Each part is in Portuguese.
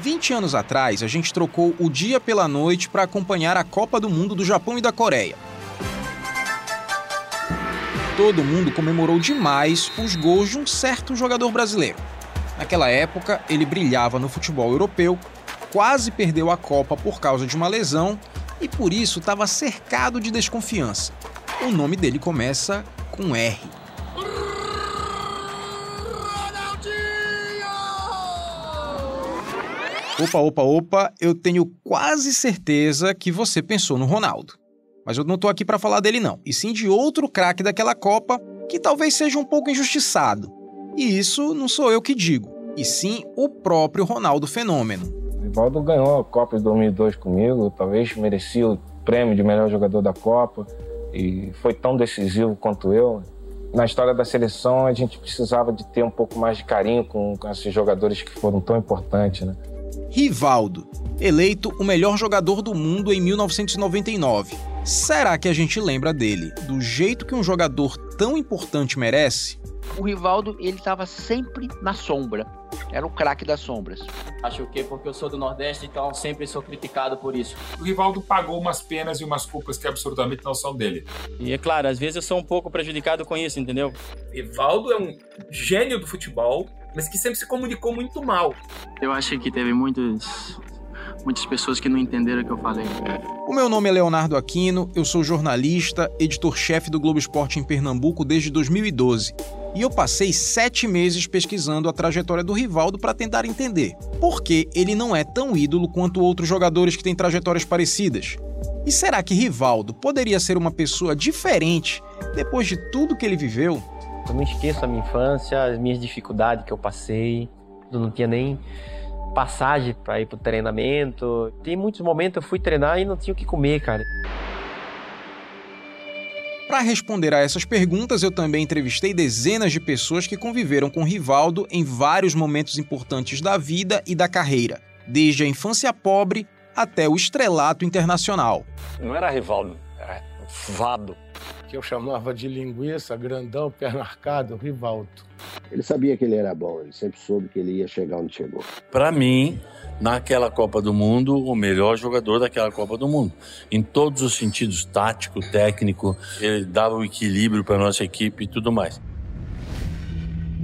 20 anos atrás, a gente trocou o dia pela noite para acompanhar a Copa do Mundo do Japão e da Coreia. Todo mundo comemorou demais os gols de um certo jogador brasileiro. Naquela época, ele brilhava no futebol europeu, quase perdeu a Copa por causa de uma lesão e por isso estava cercado de desconfiança. O nome dele começa com R. Opa, opa, opa, eu tenho quase certeza que você pensou no Ronaldo. Mas eu não tô aqui para falar dele não, e sim de outro craque daquela Copa que talvez seja um pouco injustiçado. E isso não sou eu que digo, e sim o próprio Ronaldo Fenômeno. O Rivaldo ganhou a Copa de 2002 comigo, talvez merecia o prêmio de melhor jogador da Copa e foi tão decisivo quanto eu. Na história da seleção, a gente precisava de ter um pouco mais de carinho com, com esses jogadores que foram tão importantes, né? Rivaldo, eleito o melhor jogador do mundo em 1999. Será que a gente lembra dele do jeito que um jogador tão importante merece? O Rivaldo, ele estava sempre na sombra. Era o craque das sombras. Acho o quê? Porque eu sou do Nordeste, então sempre sou criticado por isso. O Rivaldo pagou umas penas e umas culpas que absolutamente não são dele. E é claro, às vezes eu sou um pouco prejudicado com isso, entendeu? Rivaldo é um gênio do futebol, mas que sempre se comunicou muito mal. Eu acho que teve muitos muitas pessoas que não entenderam o que eu falei. O meu nome é Leonardo Aquino, eu sou jornalista, editor-chefe do Globo Esporte em Pernambuco desde 2012. E eu passei sete meses pesquisando a trajetória do Rivaldo para tentar entender por que ele não é tão ídolo quanto outros jogadores que têm trajetórias parecidas. E será que Rivaldo poderia ser uma pessoa diferente depois de tudo que ele viveu? Eu não esqueço a minha infância, as minhas dificuldades que eu passei. Eu não tinha nem passagem para ir pro treinamento. Tem muitos momentos eu fui treinar e não tinha o que comer, cara. Para responder a essas perguntas, eu também entrevistei dezenas de pessoas que conviveram com Rivaldo em vários momentos importantes da vida e da carreira, desde a infância pobre até o estrelato internacional. Não era Rivaldo, era Vado que eu chamava de linguiça, grandão, perna arcada, Rivaldo. Ele sabia que ele era bom, ele sempre soube que ele ia chegar onde chegou. Para mim, naquela Copa do Mundo, o melhor jogador daquela Copa do Mundo. Em todos os sentidos, tático, técnico, ele dava o equilíbrio para nossa equipe e tudo mais.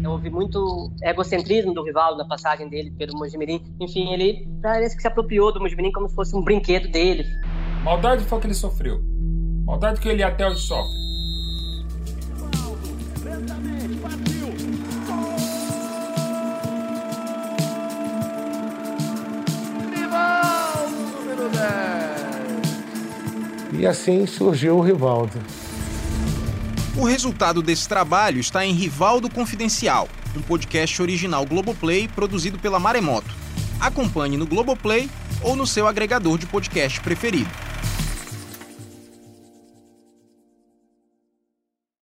Houve muito egocentrismo do Rivaldo na passagem dele pelo Mojimirim. Enfim, ele parece que se apropriou do Mojimirim como se fosse um brinquedo dele. Maldade foi que ele sofreu. Maldade que ele até hoje sofre. E assim surgiu o Rivaldo. O resultado desse trabalho está em Rivaldo Confidencial, um podcast original Globoplay produzido pela Maremoto. Acompanhe no Globoplay ou no seu agregador de podcast preferido.